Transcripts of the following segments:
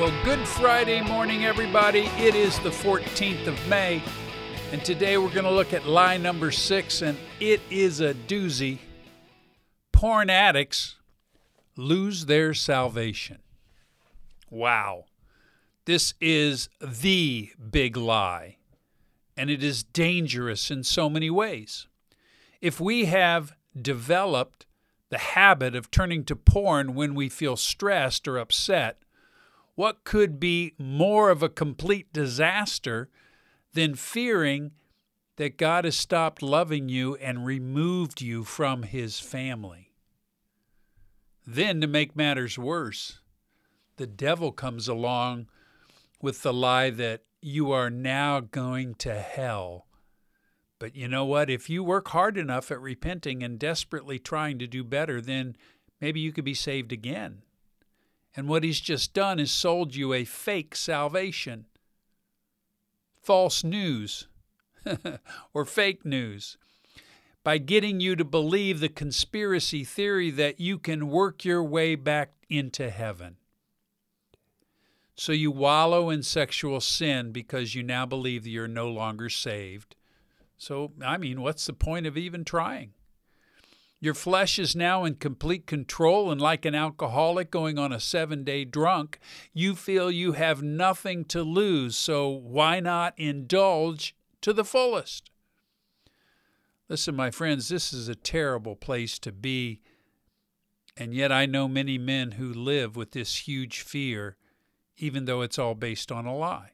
Well, good Friday morning, everybody. It is the 14th of May, and today we're going to look at lie number six, and it is a doozy. Porn addicts lose their salvation. Wow. This is the big lie, and it is dangerous in so many ways. If we have developed the habit of turning to porn when we feel stressed or upset, what could be more of a complete disaster than fearing that God has stopped loving you and removed you from his family? Then, to make matters worse, the devil comes along with the lie that you are now going to hell. But you know what? If you work hard enough at repenting and desperately trying to do better, then maybe you could be saved again. And what he's just done is sold you a fake salvation, false news, or fake news, by getting you to believe the conspiracy theory that you can work your way back into heaven. So you wallow in sexual sin because you now believe that you're no longer saved. So, I mean, what's the point of even trying? Your flesh is now in complete control, and like an alcoholic going on a seven day drunk, you feel you have nothing to lose, so why not indulge to the fullest? Listen, my friends, this is a terrible place to be, and yet I know many men who live with this huge fear, even though it's all based on a lie.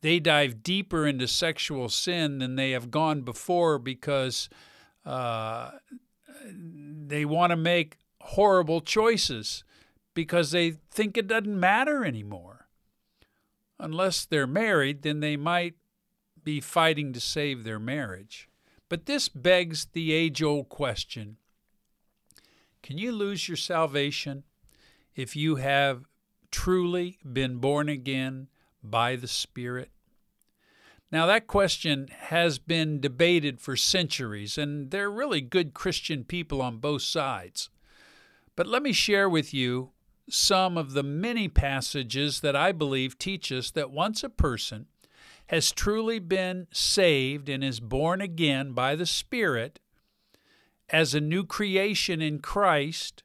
They dive deeper into sexual sin than they have gone before because. Uh, they want to make horrible choices because they think it doesn't matter anymore. Unless they're married, then they might be fighting to save their marriage. But this begs the age old question Can you lose your salvation if you have truly been born again by the Spirit? Now, that question has been debated for centuries, and there are really good Christian people on both sides. But let me share with you some of the many passages that I believe teach us that once a person has truly been saved and is born again by the Spirit as a new creation in Christ,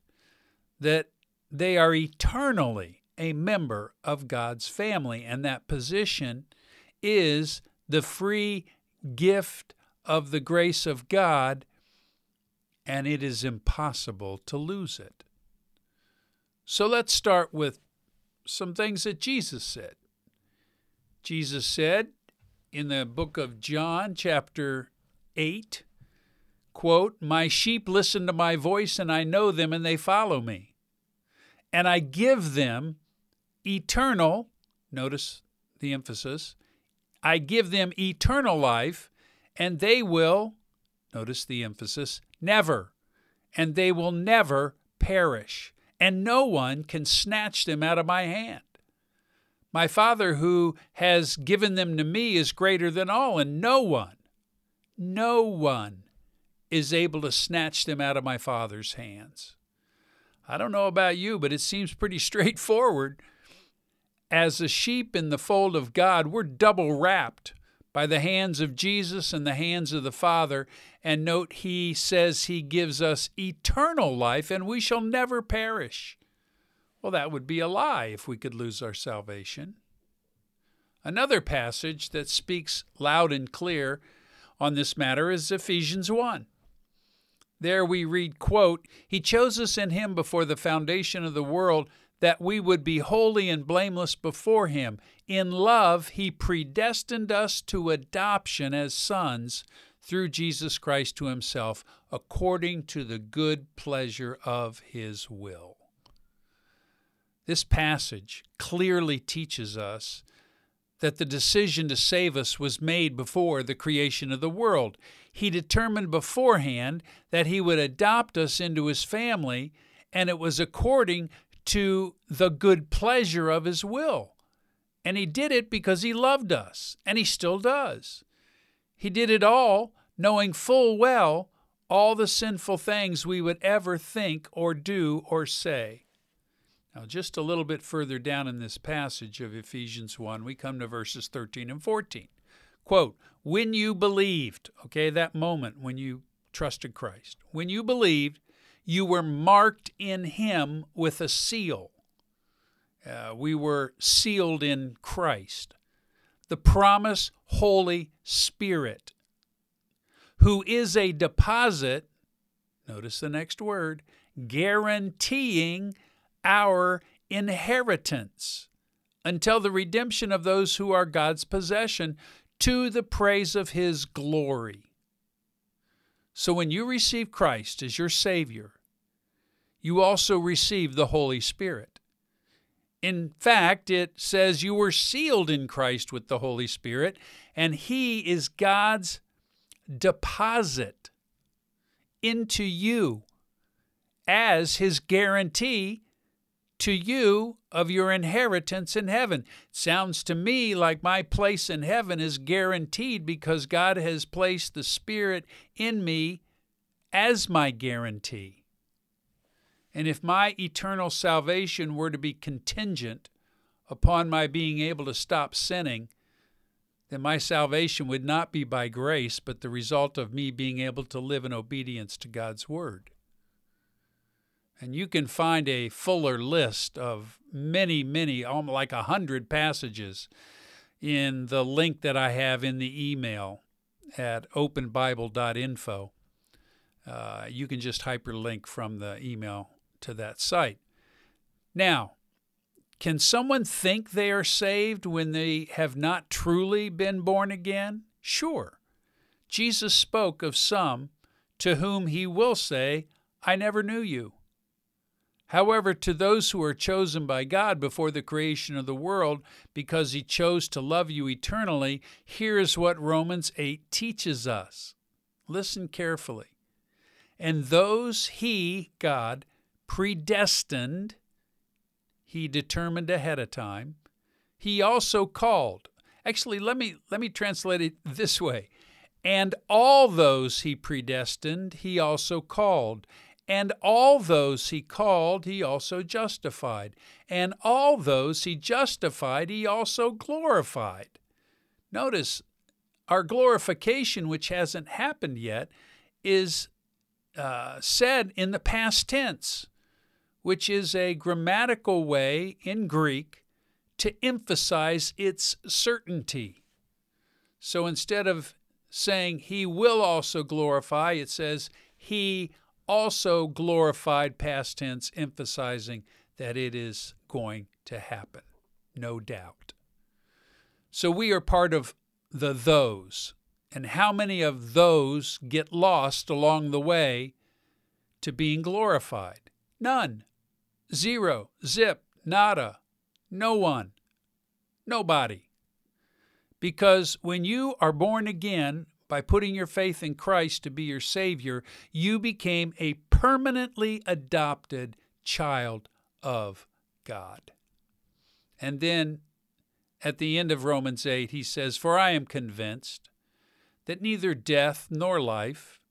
that they are eternally a member of God's family, and that position is the free gift of the grace of God, and it is impossible to lose it. So let's start with some things that Jesus said. Jesus said in the book of John, chapter 8, quote, My sheep listen to my voice, and I know them, and they follow me. And I give them eternal, notice the emphasis, I give them eternal life, and they will, notice the emphasis, never, and they will never perish, and no one can snatch them out of my hand. My Father who has given them to me is greater than all, and no one, no one is able to snatch them out of my Father's hands. I don't know about you, but it seems pretty straightforward as a sheep in the fold of God, we're double wrapped by the hands of Jesus and the hands of the Father. And note, he says he gives us eternal life and we shall never perish. Well, that would be a lie if we could lose our salvation. Another passage that speaks loud and clear on this matter is Ephesians 1. There we read, quote, He chose us in him before the foundation of the world that we would be holy and blameless before Him. In love, He predestined us to adoption as sons through Jesus Christ to Himself, according to the good pleasure of His will. This passage clearly teaches us that the decision to save us was made before the creation of the world. He determined beforehand that He would adopt us into His family, and it was according to the good pleasure of His will. And He did it because He loved us, and He still does. He did it all knowing full well all the sinful things we would ever think or do or say. Now, just a little bit further down in this passage of Ephesians 1, we come to verses 13 and 14. Quote, when you believed, okay, that moment when you trusted Christ, when you believed, you were marked in Him with a seal. Uh, we were sealed in Christ. The promise, Holy Spirit, who is a deposit, notice the next word, guaranteeing our inheritance until the redemption of those who are God's possession to the praise of His glory. So when you receive Christ as your Savior, you also receive the Holy Spirit. In fact, it says you were sealed in Christ with the Holy Spirit, and He is God's deposit into you as His guarantee to you of your inheritance in heaven. Sounds to me like my place in heaven is guaranteed because God has placed the Spirit in me as my guarantee. And if my eternal salvation were to be contingent upon my being able to stop sinning, then my salvation would not be by grace, but the result of me being able to live in obedience to God's Word. And you can find a fuller list of many, many, almost like a hundred passages in the link that I have in the email at openbible.info. Uh, you can just hyperlink from the email to that site. Now, can someone think they are saved when they have not truly been born again? Sure. Jesus spoke of some to whom he will say, I never knew you. However, to those who are chosen by God before the creation of the world, because He chose to love you eternally, here is what Romans 8 teaches us. Listen carefully. And those He, God, predestined, He determined ahead of time, He also called. Actually, let me, let me translate it this way. And all those He predestined, He also called. And all those he called, he also justified. And all those he justified, he also glorified. Notice our glorification, which hasn't happened yet, is uh, said in the past tense, which is a grammatical way in Greek to emphasize its certainty. So instead of saying he will also glorify, it says he also glorified past tense, emphasizing that it is going to happen, no doubt. So we are part of the those. And how many of those get lost along the way to being glorified? None. Zero. Zip. Nada. No one. Nobody. Because when you are born again, by putting your faith in Christ to be your Savior, you became a permanently adopted child of God. And then at the end of Romans 8, he says, For I am convinced that neither death nor life,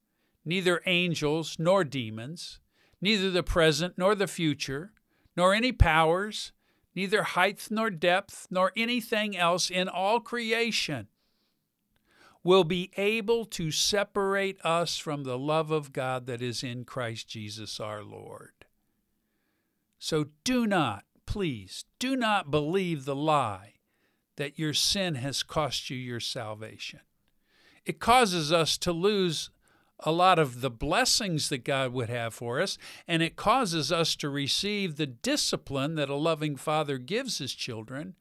neither angels nor demons, neither the present nor the future, nor any powers, neither height nor depth, nor anything else in all creation will be able to separate us from the love of God that is in Christ Jesus our Lord. So do not, please, do not believe the lie that your sin has cost you your salvation. It causes us to lose a lot of the blessings that God would have for us, and it causes us to receive the discipline that a loving father gives his children.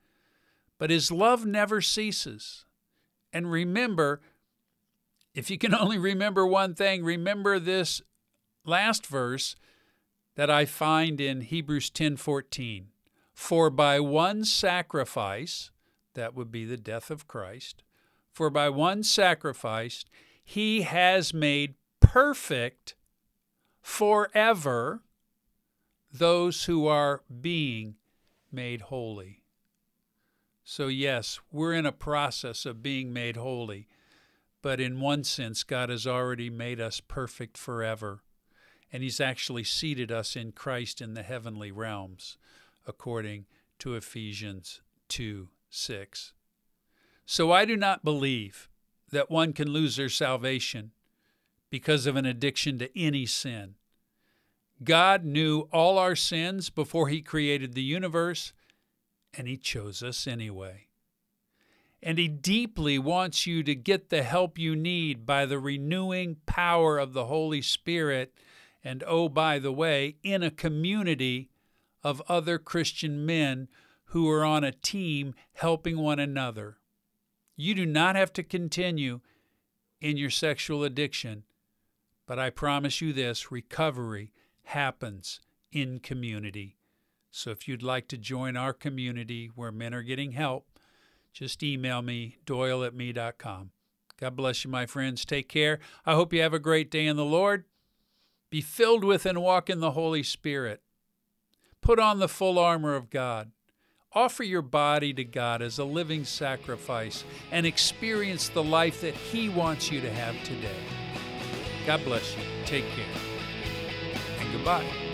But his love never ceases. And remember, if you can only remember one thing, remember this last verse that I find in Hebrews 10:14. For by one sacrifice, that would be the death of Christ, for by one sacrifice he has made perfect forever those who are being made holy. So, yes, we're in a process of being made holy, but in one sense, God has already made us perfect forever, and He's actually seated us in Christ in the heavenly realms. according to Ephesians 2 6. So I do not believe that one can lose their salvation because of an addiction to any sin. God knew all our sins before He created the universe, and He chose us anyway. And He deeply wants you to get the help you need by the renewing power of the Holy Spirit, and oh, by the way, in a community of other Christian men who are on a team helping one another. You do not have to continue in your sexual addiction, but I promise you this recovery happens in community. So if you'd like to join our community where men are getting help, just email me, doyle at me.com. God bless you, my friends. Take care. I hope you have a great day in the Lord. Be filled with and walk in the Holy Spirit. Put on the full armor of God. Offer your body to God as a living sacrifice and experience the life that He wants you to have today. God bless you. Take care. And goodbye.